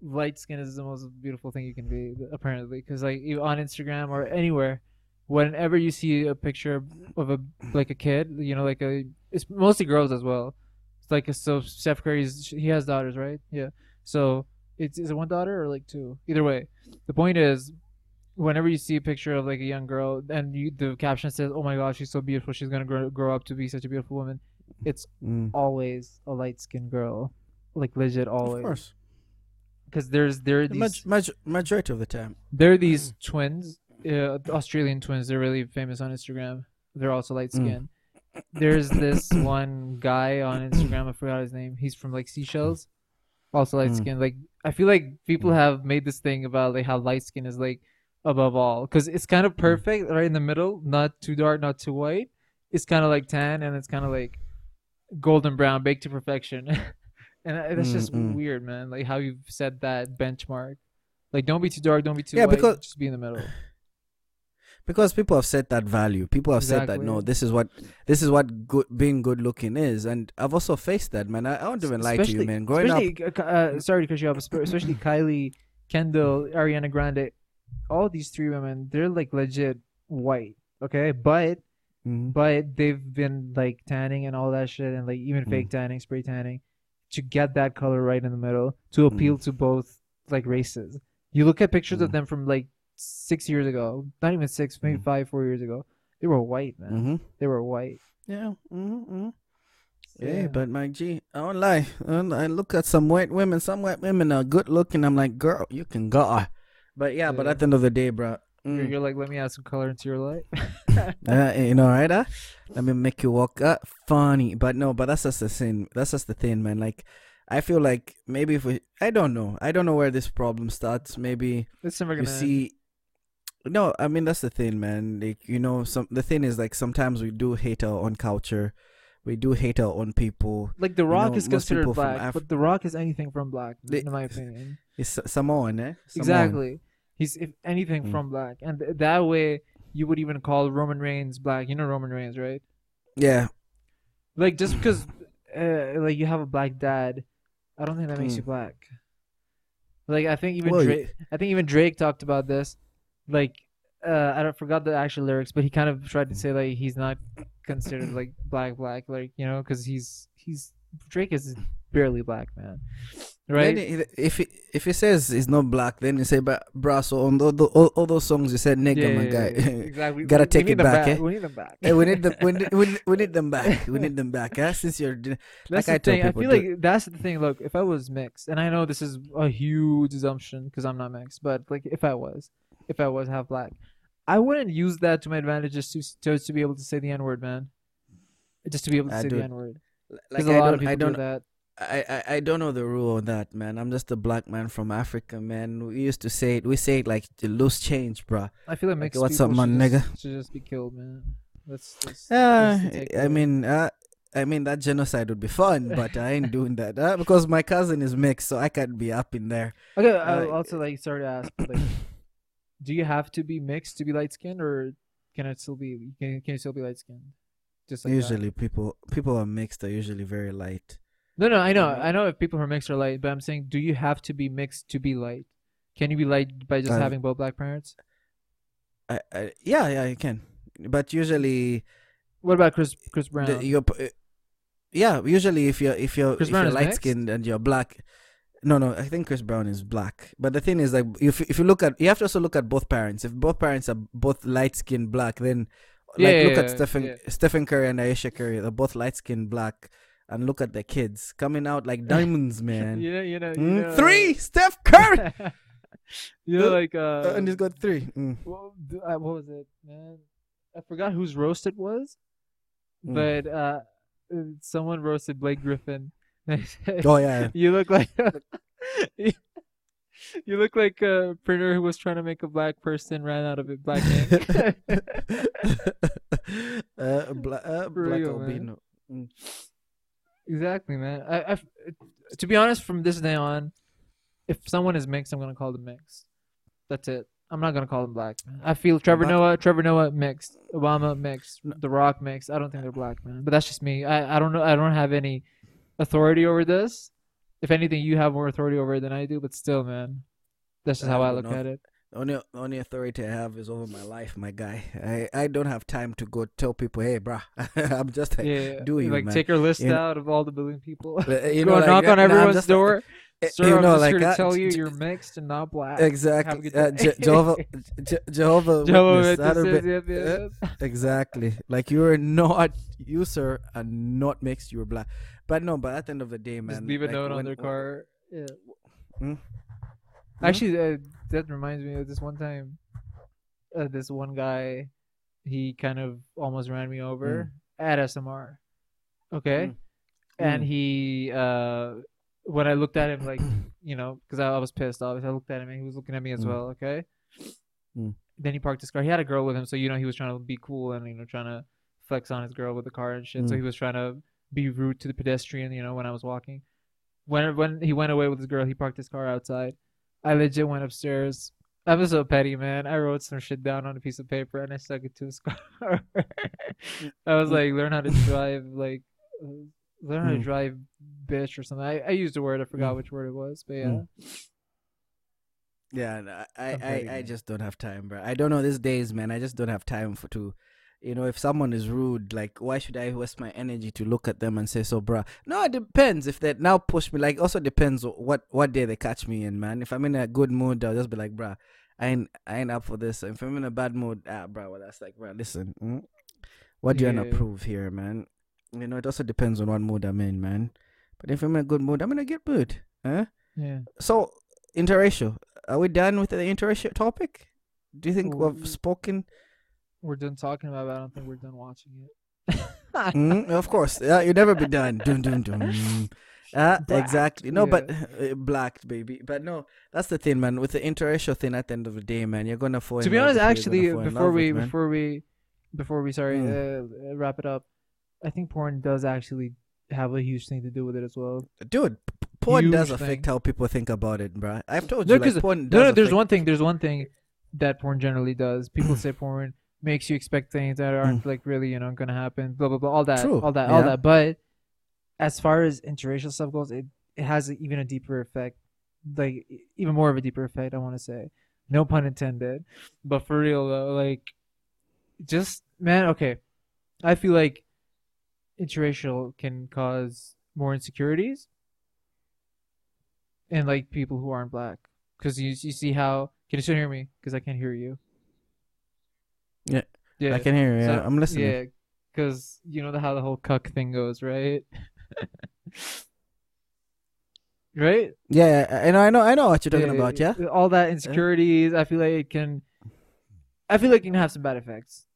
light skin is the most beautiful thing you can be apparently because like you on instagram or anywhere whenever you see a picture of a like a kid you know like a it's mostly girls as well like so steph curry's he has daughters right yeah so it's is it one daughter or like two either way the point is whenever you see a picture of like a young girl and you the caption says oh my gosh she's so beautiful she's gonna grow, grow up to be such a beautiful woman it's Mm. always a light skinned girl like legit always. Of course. because there's there are these maj- maj- majority of the time. there are these twins, uh, Australian twins. They're really famous on Instagram. They're also light Mm. There's this [clears throat] one guy on Instagram. I forgot his name. He's from like Seychelles, also light Mm. Like I feel like people have made this thing about like how light skin is like above all because it's kind of perfect right in the middle, not too dark, not too white. It's kind of like tan, and it's kind of like golden brown, baked to perfection. [laughs] and that's just Mm, mm. weird, man. Like how you've set that benchmark. Like don't be too dark, don't be too Yeah, white. because- just be in the middle. Because people have set that value people have said that no this is what this is what good being good looking is and i've also faced that man i, I don't even lie to you man growing up uh, uh, sorry cut you espe- especially Kylie, Kendall, Ariana Grande, all these three women, they're like legit white, okay? But Mhm. but they've been like tanning and all that shit, and like even fake tanning, spray tanning, to get that color right in the middle to appeal to both like races. You look at pictures of Mm. them from like six years ago, not even six, maybe Mm. five, four years ago. They were white, man. Mhm. They were white. yeah mm-hmm, yeah Yeah. but my g i don't lie I, look at some white women some white women are good looking i'm like girl you can go but yeah, but at the end of the day bro You're, mm, you're like, let me add some color into your life. [laughs] uh, you know right uh, let me make you walk uh, funny but no but that's just the thing that's just the thing man like i feel like maybe if we i don't know i don't know where this problem starts maybe It's never you gonna. see no i mean that's the thing man like you know some the thing is like sometimes we do hate our own culture we do hate our own people like The Rock know, is considered black, Af- but The Rock is anything from black, They- in my opinion. it's samoan eh Samoan. Exactly. He's if anything Mm. from black, and th- that way you would even call Roman Reigns black. You know Roman Reigns, right? yeah Like just because, uh, like you have a black dad, I don't think that makes Mm. you black. Like I think even Well, Drake, I think even Drake talked about this. Like uh, I don't forgot the actual lyrics, but he kind of tried to say like he's not considered like black black, like you know, because he's he's Drake is barely black, man. Right? Then if he, if he says he's not black then you say but bruh so on the, the, all, all those songs you said nigga my guy [laughs] exactly. Gotta We- we take need it back, eh? We need them back. Hey, [laughs] we need them. We need, we, need, we need them back. [laughs] We need them back. Huh? Since you're, That's like the I thing. I feel like that's the thing. Look, if I was mixed, and I know this is a huge assumption because I'm not mixed, but like if I was, if I was half black, I wouldn't use that to my advantage just to just to be able to say the n word, man. Just to be able to I say do- the n word. like Because I a lot don't, of people I don't, do that. I, I, I don't know the rule on that, man. I'm just a black man from Africa, man. We used to say it. We say it like the loose change, bruh. I feel like Like, mixed what's up, my nigga? just, should just be killed, man. That's, that's, Uh, that's I mean, uh, I mean that genocide would be fun, but I ain't doing that uh, because my cousin is mixed, so I can't be up in there. [laughs] Okay, I Uh, also like sorry to ask, but like, [clears throat] do you have to be mixed to be light skinned, or can it still be can can you still be light skinned? Just like that? usually, people people are mixed are usually very light. No, no, I know, Mhm. I know if people who are mixed are light, but I'm saying, do you have to be mixed to be light? Can you be light by just Uh, having both black parents? I, I, yeah, yeah, you can, but usually What about Chris Chris Brown? the, yeah, usually if you're if you're Chris if Brown you're light mixed? skinned and you're black, no, no, I think Chris Brown is black. But the thing is, like, if if you look at, you have to also look at both parents. If both parents are both light skinned black, then like Yeah, look yeah, at Stephen yeah. Stephen Curry and Ayesha Curry. They're both light skinned black, and look at the kids coming out like diamonds, [laughs] man. you know, you know, you Mm, know Three, Steph Curry, you know, Uh, like uh, Uh, and he's got three. Mm. what, uh, what was it, man? I forgot whose roast it was, Mm. but uh, uh, someone roasted Blake Griffin. [laughs] Oh yeah. You look like [laughs] you, look like a printer who was trying to make a black person ran out of it black ink. [laughs] uh, bla- uh, black real, man. albino. Mm. exactly, man. I, I, to be honest, from this day on, if someone is mixed, I'm gonna call them mixed. That's it. I'm not gonna call them black. I feel Trevor Black- Noah, Trevor Noah mixed, Obama mixed, The Rock mixed. I don't think they're black, man. But that's just me. I, I don't know. I don't have any authority over this. If anything, you have more authority over it than I do. But still, man, that's just I how I look know. at it. The only the only authority I have is over my life, my guy. I, I don't have time to go tell people, hey, bruh, [laughs] I'm just like, Yeah, do you, like man. take our list You know- out of all the billion people. Uh, you know, like, knock uh, on everyone's door. uh, Sir, you I'm know, like here to tell you you're mixed and not black. Exactly. Uh. Je- [laughs] Jehovah, Je- Jehovah, [laughs] Jehovah Witness, that'll Witnesses, be- yep, yep, uh, [laughs] exactly. Like you're not, you sir, are not mixed. You're black. But no, but at the end of the day, man, Just leave a like, note on when- their car. Yeah. Hmm? Actually, uh, that reminds me of this one time. Uh, this one guy, he kind of almost ran me over at SMR. Okay, Mm. and Mm. he, uh, when I looked at him, like [clears throat] you know, because I, I was pissed off, I looked at him and he was looking at me as Mm. well. Okay, Mm. Then he parked his car. He had a girl with him, so you know he was trying to be cool and you know trying to flex on his girl with the car and shit. So Mm. he was trying to be rude to the pedestrian. You know when I was walking. When when he went away with his girl, he parked his car outside. I legit went upstairs. I was so petty, man. I wrote some shit down on a piece of paper and I stuck it to his [laughs] car. [laughs] I was like, learn how to drive, like, uh, learn how to Mm. drive, bitch, or something. I, I used a word, I forgot Mm. which word it was, but yeah. Mm. Yeah, and I, I, I'm I, I just don't have time, bro. I don't know these days, man. I just don't have time for to, you know, if someone is rude, like, why should I waste my energy to look at them and say, so, bruh? No, it depends. If they now push me, like, also depends what what day they catch me in, man. If I'm in a good mood, I'll just be like, bruh, I ain't I ain't up for this. If I'm in a bad mood, ah, bruh, well, that's like, bruh, listen, mm, what do you wanna prove here, man? You know, it also depends on what mood I'm in, man. But if I'm in a good mood, I'm in a good mood, huh? Yeah. So, interracial. Are we done with the interracial topic? Do you think Well, we've spoken? We're done talking about it. I don't think we're done watching it. [laughs] Mm, of course. Yeah, you'll never be done. Dun, dun, dun. Uh, [laughs] Blacked, exactly. No, but yeah. uh, blacked, baby. But no, that's the thing, man. With the interracial thing, at the end of the day, man, you're gonna fall. to in be honest, with who you're actually, gonna fall before we before we before we sorry Mm. uh, wrap it up, I think porn does actually have a huge thing to do with it as well. dude, porn does affect thing. how people think about it, bro. I've told No, you, like, porn No, does. no, there's one thing. There's one thing that porn generally does. People say porn makes you expect things that aren't like really, you know, gonna happen. Blah blah blah. All that, Mm. True, all that, all that. But as far as interracial stuff goes, it it has a, even a deeper effect, like even more of a deeper effect. I want to say, no pun intended. But for real though, like, just man, okay. I feel like interracial can cause more insecurities and like people who aren't black because you you see how can you still hear me because I can't hear you Yeah, yeah I can hear you. so- Yeah, I'm listening. yeah because you know the, how the whole cuck thing goes right [laughs] right Yeah, yeah, I know, I know, I know what you're talking about. Eh, yeah. all that insecurities I feel like it can I feel like it can have some bad effects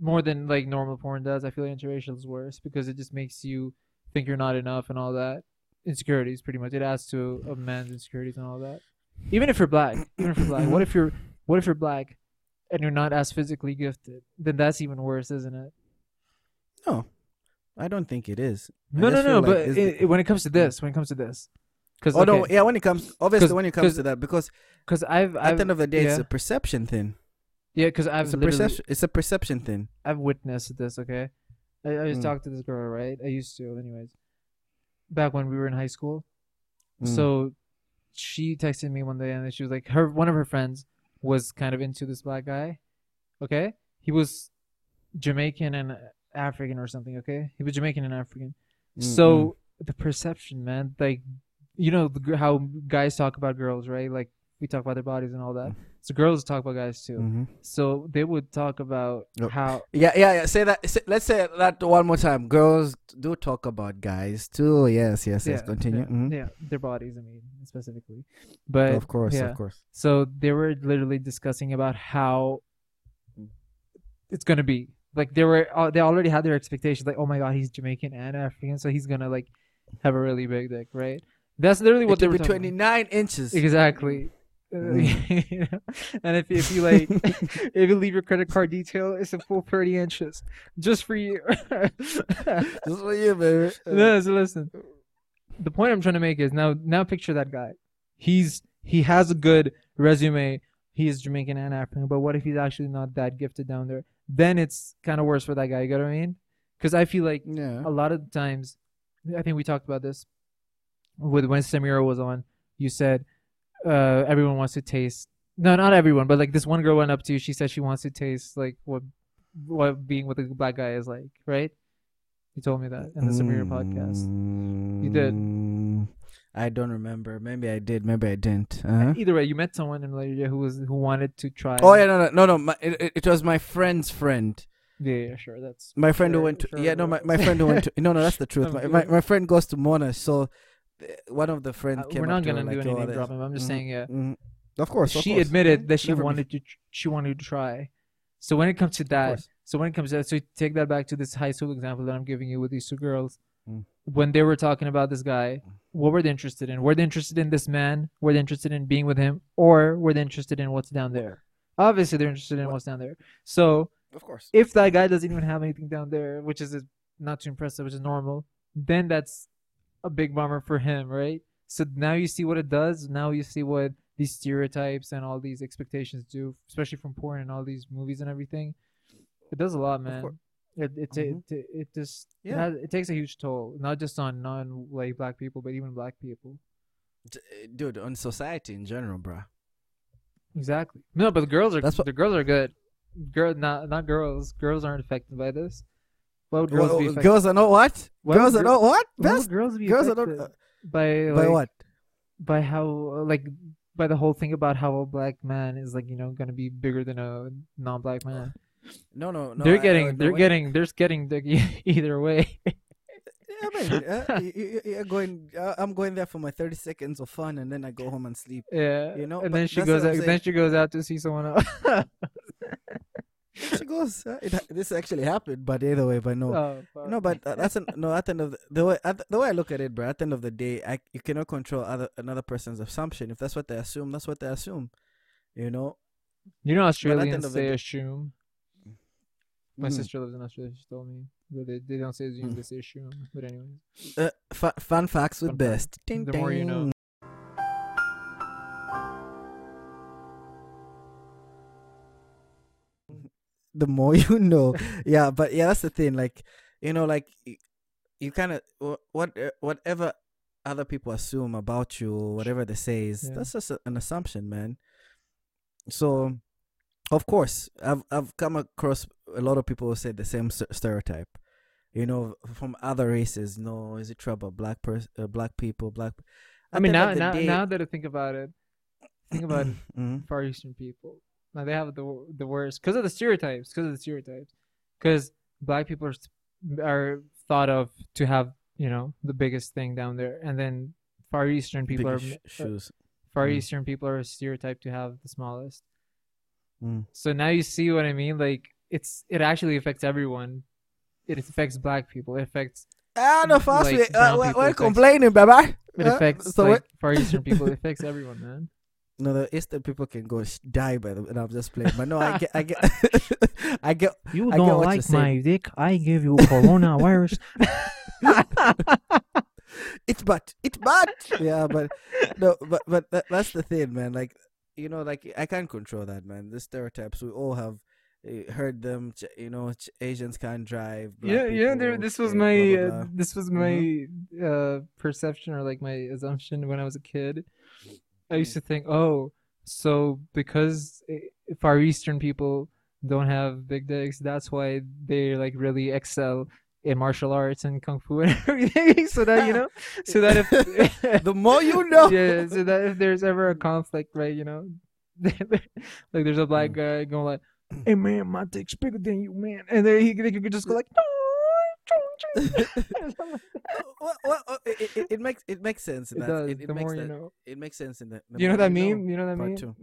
more than like normal porn does I feel like interracial is worse because it just makes you think you're not enough and all that. Insecurities pretty much. It adds to a man's insecurities and all that. Even if you're black even if you're black what if you're what if you're black and you're not as physically gifted? Then that's even worse isn't it? No, I don't think it is. No no no like but it, the- when it comes to this when it comes to this. Because Oh no, yeah. When it comes, obviously, when it comes to that, because because I've, at I've the end of the day, it's a perception thing. Yeah because I've It's a perception. It's a perception thing. I've witnessed this. Okay, I, I just Mm. talked to this girl, right? I used to, anyways. Back when we were in high school, Mm. so she texted me one day, and she was like, her one of her friends was kind of into this black guy. Okay, he was Jamaican and African or something. Okay, he was Jamaican and African. Mm, So the perception, man, like you know the, how guys talk about girls, right? Like we talk about their bodies and all that. So girls talk about guys too. Mhm. So they would talk about Yep. how Yeah, yeah, yeah. Say that. Say, let's say that one more time. Girls do talk about guys too. Yes, yes, yes. Continue. Yeah, Mhm. yeah, their bodies. I mean, specifically, but of course, yeah. of course. So they were literally discussing about how it's gonna be. Like they were, uh, they already had their expectations. Like, oh my god, he's Jamaican and African, so he's gonna like have a really big dick, right? That's literally what It they were be talking about. inches. Exactly. Mm. you [laughs] know? and if if you like, [laughs] if you leave your credit card detail, it's a full thirty inches just for you. [laughs] Just for you, baby. no, so listen. The point I'm trying to make is now now picture that guy. He's he has a good resume. He is Jamaican and African, but what if he's actually not that gifted down there? Then it's kind of worse for that guy. You get what I mean? Because I feel like Yeah. a lot of times, I think we talked about this with when Samira was on. You said uh, everyone wants to taste. No, not everyone, but like this one girl went up to you. She said she wants to taste like what what being with a black guy is like, right? You told me that in the Samira podcast. You did. Mm, I don't remember. Maybe I did. Maybe I didn't. Uh-huh. Either way, you met someone in Malaysia who was who wanted to try. Oh yeah, no, no, no, no. My, it, it- was my friend's friend. yeah, yeah, sure. That's My friend who went to sure yeah no my, my friend who went to [laughs] no no that's the truth. My, my my friend goes to Monash, so one of the friends Uh, came. we're not to her, gonna do like, any "Yo, name this-" dropping. But I'm just Mhm, saying, yeah. mhm. Of course, of she course. admitted that she Never be- wanted to she wanted to try. So when it comes to that, so when it comes to that, so take that back to this high school example that I'm giving you with these two girls. Mm. When they were talking about this guy, what were they interested in? Were they interested in this man? Were they interested in being with him, or were they interested in what's down there? Obviously, they're interested in What- what's down there. So Of course. if that guy doesn't even have anything down there, which is not too impressive, which is normal, then that's a big bummer for him, right? So now you see what it does. Now you see what these stereotypes and all these expectations do, especially from porn and all these movies and everything. It does a lot, man. cour- It it, ta- Mhm. it it just it, Yeah. has, it takes a huge toll, not just on non like black people, but even black people. Dude, on society in general, bruh. Exactly. No, but the girls are That's what- the girls are good. Girl, not not girls. Girls aren't affected by this. What Girls, girls be affected? girls are not what? Why girls would are not what? would girls be Girls are not. Uh, by by what? by how like by the whole thing about how a black man is like you know gonna be bigger than a non-black man. No, no, no. they're getting I- they're what- getting they're getting the, [laughs] either way. Yeah, man. uh, you, you, you're going. Uh, I'm going there for my 30 seconds of fun, and then I go home and sleep. yeah, You know, and then she goes what out, then she goes out to see someone else. [laughs] She goes. Uh, it, this actually happened, but either way, but no. oh. No, but uh, that's an, no. At the end of the, the way at the, the way I look at it, bro. At the end of the day, I you cannot control other another person's assumption. If that's what they assume, that's what they assume. You know. you know Australians the say day- assume. My Mm. sister lives in Australia. She told me they, they don't say assume, Mm. they say assume. But anyways, Uh, fu- fun facts with Fun fact. best. Ding, The more you know. The more [laughs] you know, yeah. But yeah, that's the thing. Like, you know, like you kind of what uh, whatever other people assume about you, whatever they say is Yeah. that's just a, an assumption, man. So, of course, I've I've come across a lot of people who say the same stereotype. You know, from other races. No, is it trouble? Black person, uh, black people, black. I mean now now day- now that I think about it, think about. [coughs] Mhm. Far Eastern people. Now they have the the worst because of the stereotypes. Because of the stereotypes. Because black people are are thought of to have you know the biggest thing down there, and then Far Eastern people Bigger are sh- uh, shoes. Far Mm. Eastern people are stereotyped to have the smallest. Mm. So now you see what I mean. Like it's it actually affects everyone. It affects black people. It affects Ah, no, fast like, way. Uh, we're, people we're complaining, baby. it Uh, affects so like Far Eastern people. It [laughs] affects everyone, man. No, the Eastern people can go sh- die by the. And I'm just playing, but no, I get, I get, [laughs] I get. You I don't what you're like my dick? I give you coronavirus. [laughs] It's but it's but yeah, but no, but but that, that's the thing, man. Like you know, like I can't control that, man. The stereotypes we all have uh, heard them. You know, Asians can't drive. black yeah, yeah. There, this was uh, my, blah, blah, uh, blah. Mm-hmm. this was my uh, perception or like my assumption when I was a kid. I used to think, oh, so because Far Eastern people don't have big dicks, that's why they like really excel in martial arts and kung fu and [laughs] everything. so that you know, [laughs] so that if [laughs] the more you know. yeah, so that if there's ever a conflict, right, you know, like there's a black Mm. guy going like, "Hey man, my dick's bigger than you, man," and then he they could just go like, "No." Well, well, uh, it, it, it makes it makes sense. In It that. does. It, it the makes more that, you know. It makes sense in that. the You know that meme? You know that part meme? two.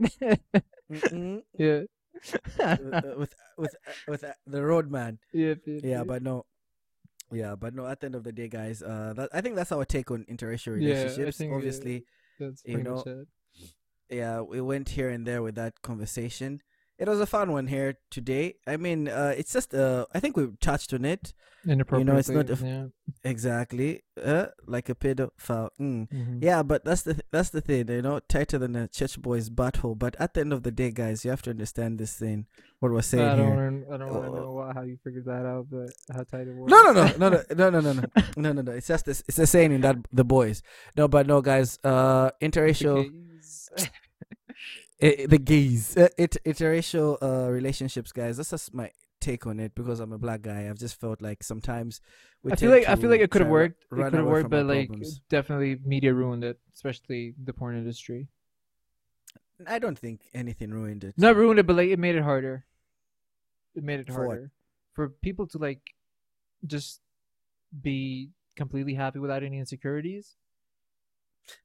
[laughs] Mm-mm. yeah. Uh, with with uh, with uh, the roadman. yeah, yeah, Yeah, but no. Yeah, but no. At the end of the day, guys, uh, that, I think that's our take on interracial Yeah, relationships. uh, Obviously, that's you pretty know, yeah, we went here and there with that conversation. It was a fun one here today. I mean, uh, it's just uh, I think we touched on it Inappropriately. it's not a yeah. exactly, uh, like a pedophile. Mm. mhm. Yeah, but that's the th- that's the thing, you know, tighter than a church boy's butthole. But at the end of the day, guys, you have to understand this thing. What we're saying I don't here. wanna, I don't Uh, know why, how you figured that out, but how tight it was. No, no, no, no, no, no, no, no, [laughs] no, no, no, no. It's just this. It's a saying in that the boys. No, but no, guys. Uh, interracial, [laughs] eh, the gays, uh, it, interracial uh relationships, guys. That's just my take on it because I'm a black guy. I've just felt like sometimes we. I feel tend like I feel like it could have worked. It could have worked, but like problems. definitely media ruined it, especially the porn industry. I don't think anything ruined it. Not ruined it, but like it made it harder. It made it For what? harder for people to like just be completely happy without any insecurities.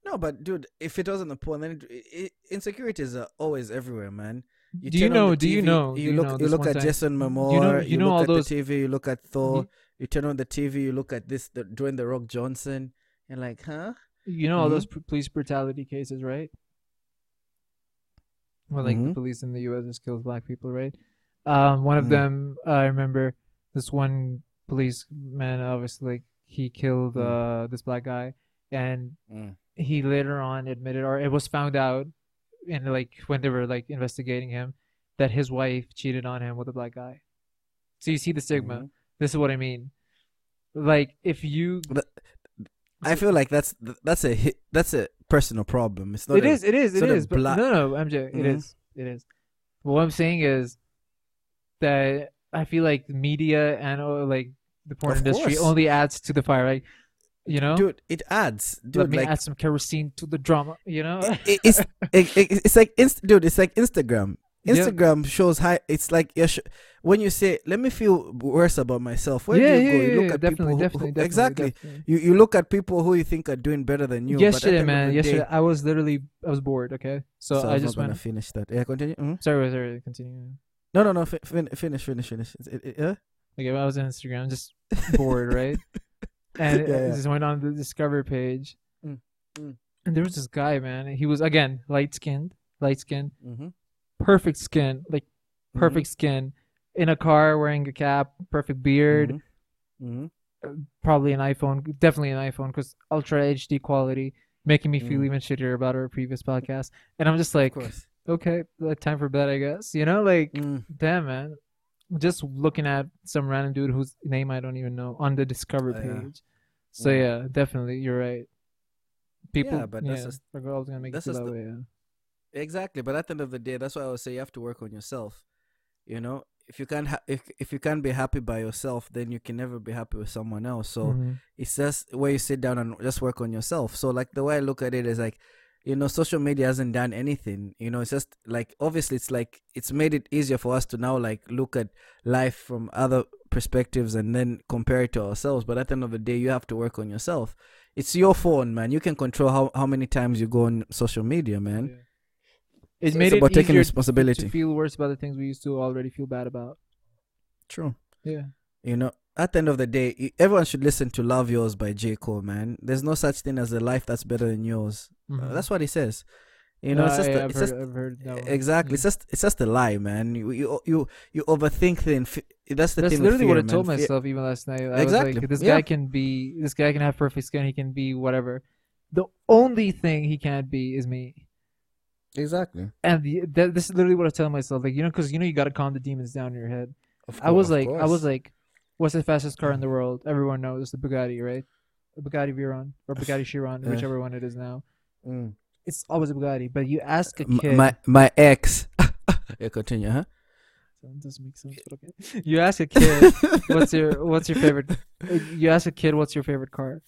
No, but dude, if it wasn't the porn, then it, it, insecurities are always everywhere, man. do you know? the Do you know? You you look. know you look at time- Jason Momoa. You You, know- you know look all at those- the TV. You look at Thor. Mhm. You turn on the TV. You look at this, the Dwayne the Rock Johnson, and like, huh? You know all Mhm. those police brutality cases, right? Well, like the Mhm. police in the U.S. just kills black people, right? Um, one of Mhm. them, I remember this one policeman, obviously, like he killed Mm. uh this black guy, and Mm. He later on admitted, or it was found out, and like when they were like investigating him, that his wife cheated on him with a black guy. So you see the stigma. Mhm. This is what I mean. Like if you, I feel like that's that's a hit, that's a personal problem. It's not. it a- is, it is, it sort. But black- no, no, MJ, it Mhm. is, it is. But what I'm saying is that I feel like media and uh, like the porn Of industry course. only adds to the fire. Like, you know, dude. It adds, let me Like add some kerosene to the drama. You know, it, it's [laughs] it, it, it's like inst- dude. It's like Instagram. Yeah. Instagram shows high. It's like when you say, "Let me feel worse about myself." Where yeah, do you yeah, go? You look yeah, at definitely, people who, definitely, who- definitely, exactly. definitely. You you look at people who you think are doing better than you. but at the yesterday, man, yesterday day- I was literally I was bored. Okay, so, so I I'm just not gonna finish that. Yeah, continue. Mhm. Sorry, sorry, continue. No, no, no. Fi- fin- finish, finish, finish. It- it- yeah? Okay, I was on Instagram, just [laughs] bored, right? And [laughs] Yeah, I yeah. just went on the Discover page, Mm, mm. and there was this guy, man. He was again light skinned, light skinned, Mhm. perfect skin, like Mm-hmm. perfect skin, in a car wearing a cap, perfect beard, Mhm. probably an iPhone, definitely an iPhone, because ultra HD quality, making me feel Mm. even shittier about our previous podcast. And I'm just like, okay, like, time for bed, I guess. You know, like, Mm. damn, man. Just looking at some random dude whose name I don't even know on the Discover Oh, yeah. page. So Mm. yeah, definitely, you're right. People, Yeah, but that's just- are always gonna make feel that the- way. Yeah. Exactly, but at the end of the day, that's why I would say you have to work on yourself. You know, if you can't ha- if if you can't be happy by yourself, then you can never be happy with someone else. So Mhm. it's just where you sit down and just work on yourself. So like the way I look at it is like, you know, social media hasn't done anything. You know, it's just like obviously it's like it's made it easier for us to now like look at life from other perspectives and then compare it to ourselves. But at the end of the day, you have to work on yourself. It's your phone, man. You can control how, how many times you go on social media, man. Yeah. It So made it's it about taking easier responsibility. to feel worse about the things we used to already feel bad about. True. Yeah. You know, at the end of the day, everyone should listen to "Love Yours" by J. Cole. Man, there's no such thing as a life that's better than yours. Uh, Mhm. that's what he says. You know, Uh, it's just, yeah, a, I've it's heard, just I've heard that one. exactly. Yeah. It's just, it's just a lie, man. You, you, you, you overthink things. That's the That's thing. with literally what I fear, told man. Fear- myself even last night. I Exactly. like, this guy can be, this guy can have perfect skin. He can be whatever. The only thing he can't be is me. Exactly. And the, that, this is literally what I tell myself. Like, you know, because you know you got to calm the demons down in your head. Of I was like, I was like, what's the fastest car in the world? Everyone knows the Bugatti, right? The Bugatti Veyron or [sighs] Bugatti Chiron, whichever one it is now. Mm. It's always a Bugatti. But you ask a kid, my my ex. [laughs] yeah, continue, huh? That doesn't make sense, but okay. [laughs] You ask a kid, what's your what's your favorite? [laughs] You ask a kid, what's your favorite car?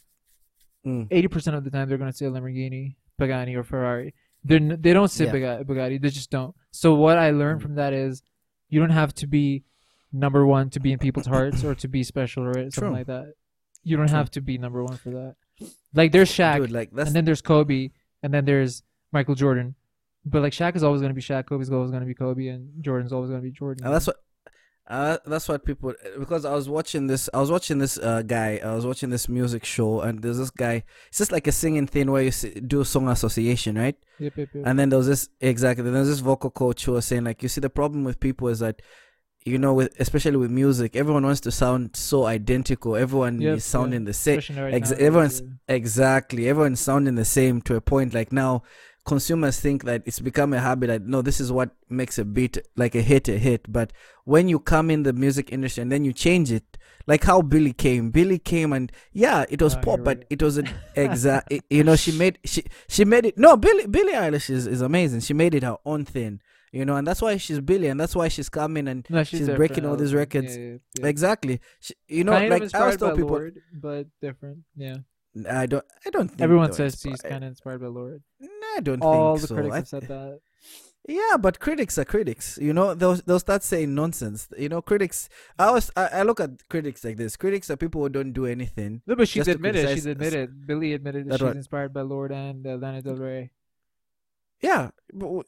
Mm. Eighty percent of the time, they're gonna say Lamborghini, Pagani, or Ferrari. They they don't say Yeah. Bugatti, Bugatti. They just don't. So what I learned Mm. from that is, you don't have to be number one to be in people's hearts or to be special or something True. like that. You don't True. have to be number one for that. Like there's Shaq, Dude, like and then there's Kobe, and then there's Michael Jordan. But like Shaq is always gonna be Shaq, Kobe's always gonna be Kobe, and Jordan's always gonna be Jordan. And that's what uh, that's what people because I was watching this I was watching this uh, guy I was watching this music show and there's this guy it's just like a singing thing where you do a song association right Yep, yep, yep. and then there was this exactly then there's this vocal coach who was saying like you see the problem with people is that you know with especially with music everyone wants to sound so identical everyone Yep, is sounding the same right ex- nowadays, everyone's- yeah. Exactly. Everyone's sounding the same to a point. Like now, consumers think that it's become a habit. That no, this is what makes a beat like a hit a hit. But when you come in the music industry and then you change it, like how Billie came. Billie came and yeah, it was Oh, pop, but go. it was an [laughs] exact. you know, she made she she made it. No, Billy Billie Eilish is is amazing. She made it her own thing. You know, and that's why she's Billie, and that's why she's coming and No, she's different, breaking all these records. Yeah, yeah, exactly. She, you know, kind like I inspired by tell people. Lorde, but different. Yeah, I don't. I don't. Think everyone says she's kind of inspired by Lorde. Nah, I don't All think the so. critics I have said that. Yeah, but critics are critics. You know, they'll they'll start saying nonsense. You know, critics. I always I, I look at critics like this. Critics are people who don't do anything. No, but she's admitted. She's admitted. Billie admitted that That she's what- inspired by Lorde and uh, Lana Del Rey. Yeah,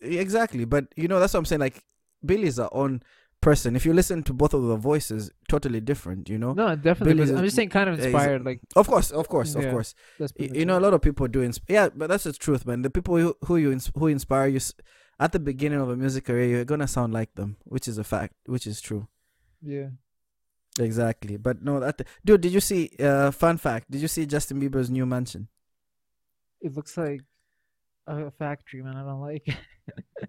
exactly. But you know, that's what I'm saying. Like, Billie's our own person. If you listen to both of the voices, totally different. You know. No, definitely. Billie's I'm just saying, kind of inspired. Like Of course, of course, of Yeah. course. that's Y- pretty You know, a lot of people do. Ins- yeah, but that's the truth, man. The people who, who you ins- who inspire you, s- at the beginning of a music career, you're gonna sound like them, which is a fact, which is true. Yeah. Exactly. But no, that dude, did you see? Uh, fun fact: Did you see Justin Bieber's new mansion? It looks like a factory, man. I don't like it.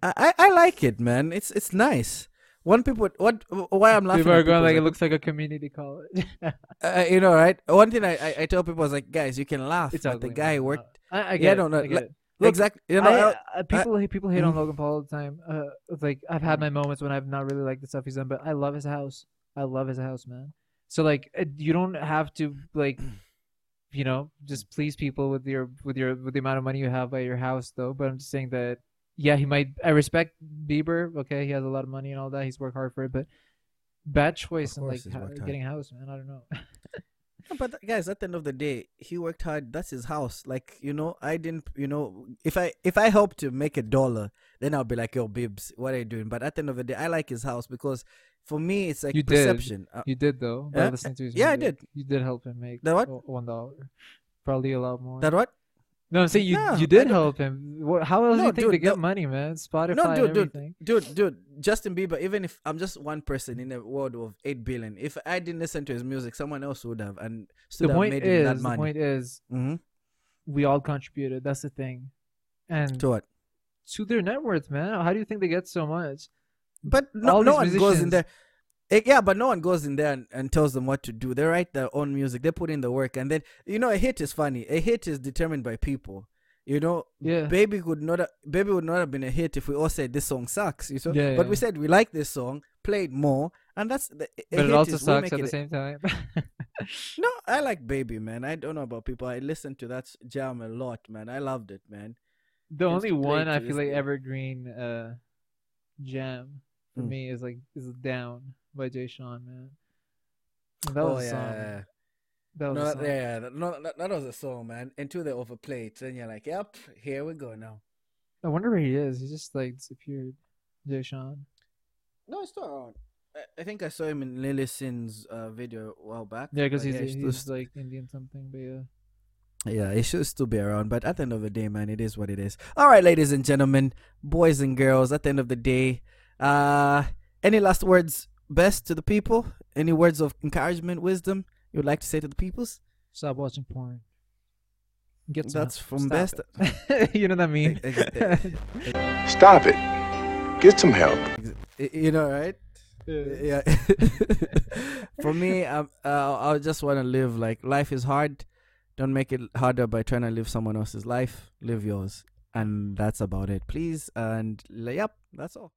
I, I, I like it, man. It's it's nice. One people, what? Why I'm laughing? People are going people like it looks like a community college. [laughs] uh, you know, right? One thing I, I I tell people is like, guys, you can laugh, it's but ugly. the guy man. worked I, I Yeah, get no, it. I let- get it. Look, exactly. You know, I, I- uh, people hate people hate on Mhm. Logan Paul all the time. Uh, it's like I've had my moments when I've not really liked the stuff he's done, but I love his house. I love his house, man. So like, uh, you don't have to like, you know, just please people with your with your with the amount of money you have by your house, though. But I'm just saying that, yeah, he might. I respect Bieber. Okay, he has a lot of money and all that. He's worked hard for it, but bad choice in like ha- getting a house, man. I don't know. [laughs] No, But guys, at the end of the day, he worked hard. That's his house. Like you know, I didn't. You know, if I if I help to make a dollar, then I'll be like, "Yo, Bibs, what are you doing?" But at the end of the day, I like his house because for me, it's like You did. perception. Uh, You did though. By Yeah? listening to his Yeah, I did. You did help him make that what? one dollar. Probably a lot more. that what? No, I'm saying you No, you did help him. What, how else do you think they dude, get no. money, man? Spotify No, dude, and dude. Dude, dude, Justin Bieber. Even if I'm just one person in a world of eight billion, if I didn't listen to his music, someone else would have, and still The have point made him that is, the point is, hmm we all contributed. That's the thing, and To what? to their net worth, man. How do you think they get so much? But no, no one goes in there. Eh, yeah, but no one goes in there and, and tells them what to do. They write their own music. They put in the work, and then you know a hit is funny. A hit is determined by people. You know, Yeah, baby could not. ha- Baby would not have been a hit if we all said this song sucks. You know, Yeah, but yeah. we said we like this song, played more, and that's the. but it also sucks at the same time. [laughs] No, I like Baby, man. I don't know about people. I listen to that jam a lot, man. I loved it, man. the It's only one I feel like evergreen uh jam for Mm. me is like is down by Jay Sean, man. And that oh was yeah, a song. yeah, yeah. That was no, a that, song. yeah, yeah, that- no, that, that was a song, man. Until they overplay it, then you're like, "Yep, here we go now." I wonder where he is. He just like disappeared. Jay Sean. No, it's still around. I, I think I saw him in Lilly Singh's uh, video a while back. Yeah, because he's yeah, still he's st- like Indian something, but yeah. yeah, he should still be around. But at the end of the day, man, it is what it is. All right, ladies and gentlemen, boys and girls. At the end of the day, uh, any last words, best to the people? Any words of encouragement, wisdom you would like to say to the peoples? Stop watching porn. Get some That's help. from Stop best. [laughs] you know what I mean? Ex- ex- Stop it. Get some help. You know, right? Yeah. yeah [laughs] for me um, uh, i just want to live like life is hard don't make it harder by trying to live someone else's life live yours and that's about it please and yep that's all